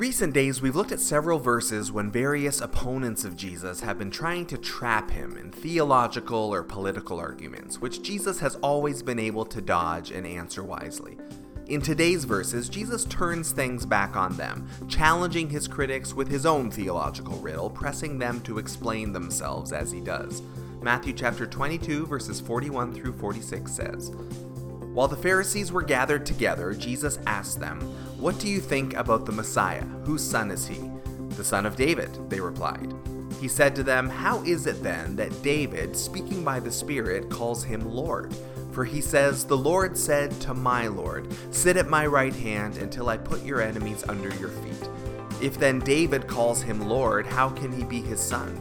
recent days, we've looked at several verses when various opponents of Jesus have been trying to trap him in theological or political arguments, which Jesus has always been able to dodge and answer wisely. In today's verses, Jesus turns things back on them, challenging his critics with his own theological riddle, pressing them to explain themselves as he does. Matthew chapter 22 verses 41 through 46 says, while the Pharisees were gathered together, Jesus asked them, What do you think about the Messiah? Whose son is he? The son of David, they replied. He said to them, How is it then that David, speaking by the Spirit, calls him Lord? For he says, The Lord said to my Lord, Sit at my right hand until I put your enemies under your feet. If then David calls him Lord, how can he be his son?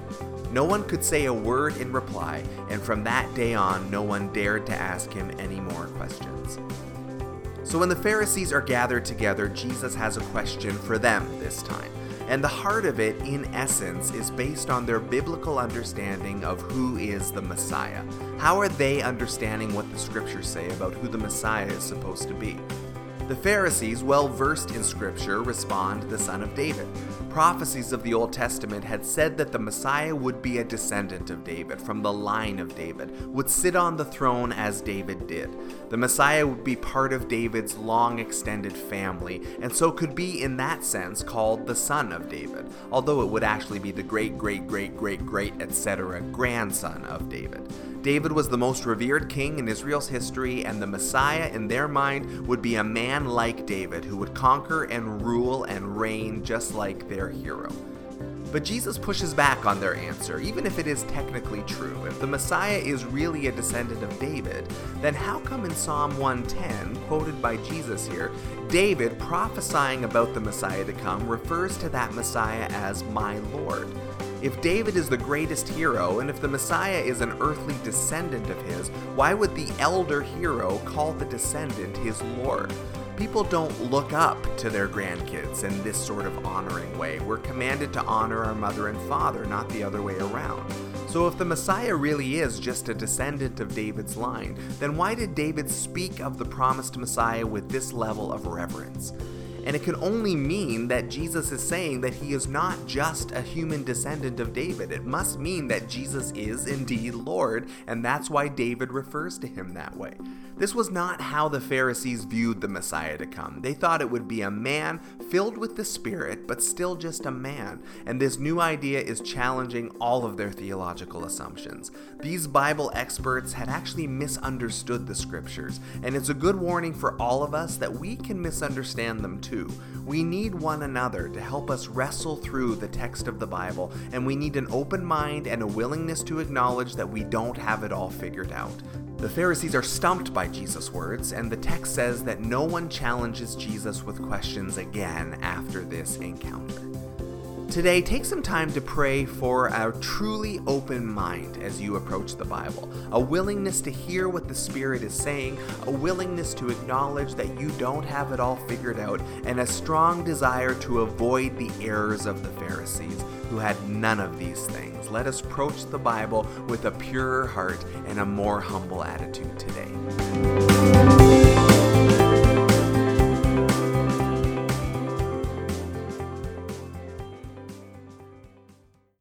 No one could say a word in reply, and from that day on, no one dared to ask him any more questions. So when the Pharisees are gathered together, Jesus has a question for them this time. And the heart of it, in essence, is based on their biblical understanding of who is the Messiah. How are they understanding what the scriptures say about who the Messiah is supposed to be? The Pharisees, well versed in Scripture, respond the Son of David. Prophecies of the Old Testament had said that the Messiah would be a descendant of David, from the line of David, would sit on the throne as David did. The Messiah would be part of David's long extended family, and so could be, in that sense, called the Son of David, although it would actually be the great, great, great, great, great, etc., grandson of David. David was the most revered king in Israel's history, and the Messiah, in their mind, would be a man like David who would conquer and rule and reign just like their hero. But Jesus pushes back on their answer, even if it is technically true. If the Messiah is really a descendant of David, then how come in Psalm 110, quoted by Jesus here, David prophesying about the Messiah to come refers to that Messiah as my Lord? If David is the greatest hero, and if the Messiah is an earthly descendant of his, why would the elder hero call the descendant his Lord? People don't look up to their grandkids in this sort of honoring way. We're commanded to honor our mother and father, not the other way around. So, if the Messiah really is just a descendant of David's line, then why did David speak of the promised Messiah with this level of reverence? And it can only mean that Jesus is saying that he is not just a human descendant of David. It must mean that Jesus is indeed Lord, and that's why David refers to him that way. This was not how the Pharisees viewed the Messiah to come. They thought it would be a man filled with the Spirit, but still just a man. And this new idea is challenging all of their theological assumptions. These Bible experts had actually misunderstood the scriptures, and it's a good warning for all of us that we can misunderstand them We need one another to help us wrestle through the text of the Bible, and we need an open mind and a willingness to acknowledge that we don't have it all figured out. The Pharisees are stumped by Jesus' words, and the text says that no one challenges Jesus with questions again after this encounter. Today, take some time to pray for a truly open mind as you approach the Bible, a willingness to hear what the Spirit is saying, a willingness to acknowledge that you don't have it all figured out, and a strong desire to avoid the errors of the Pharisees who had none of these things. Let us approach the Bible with a purer heart and a more humble attitude today.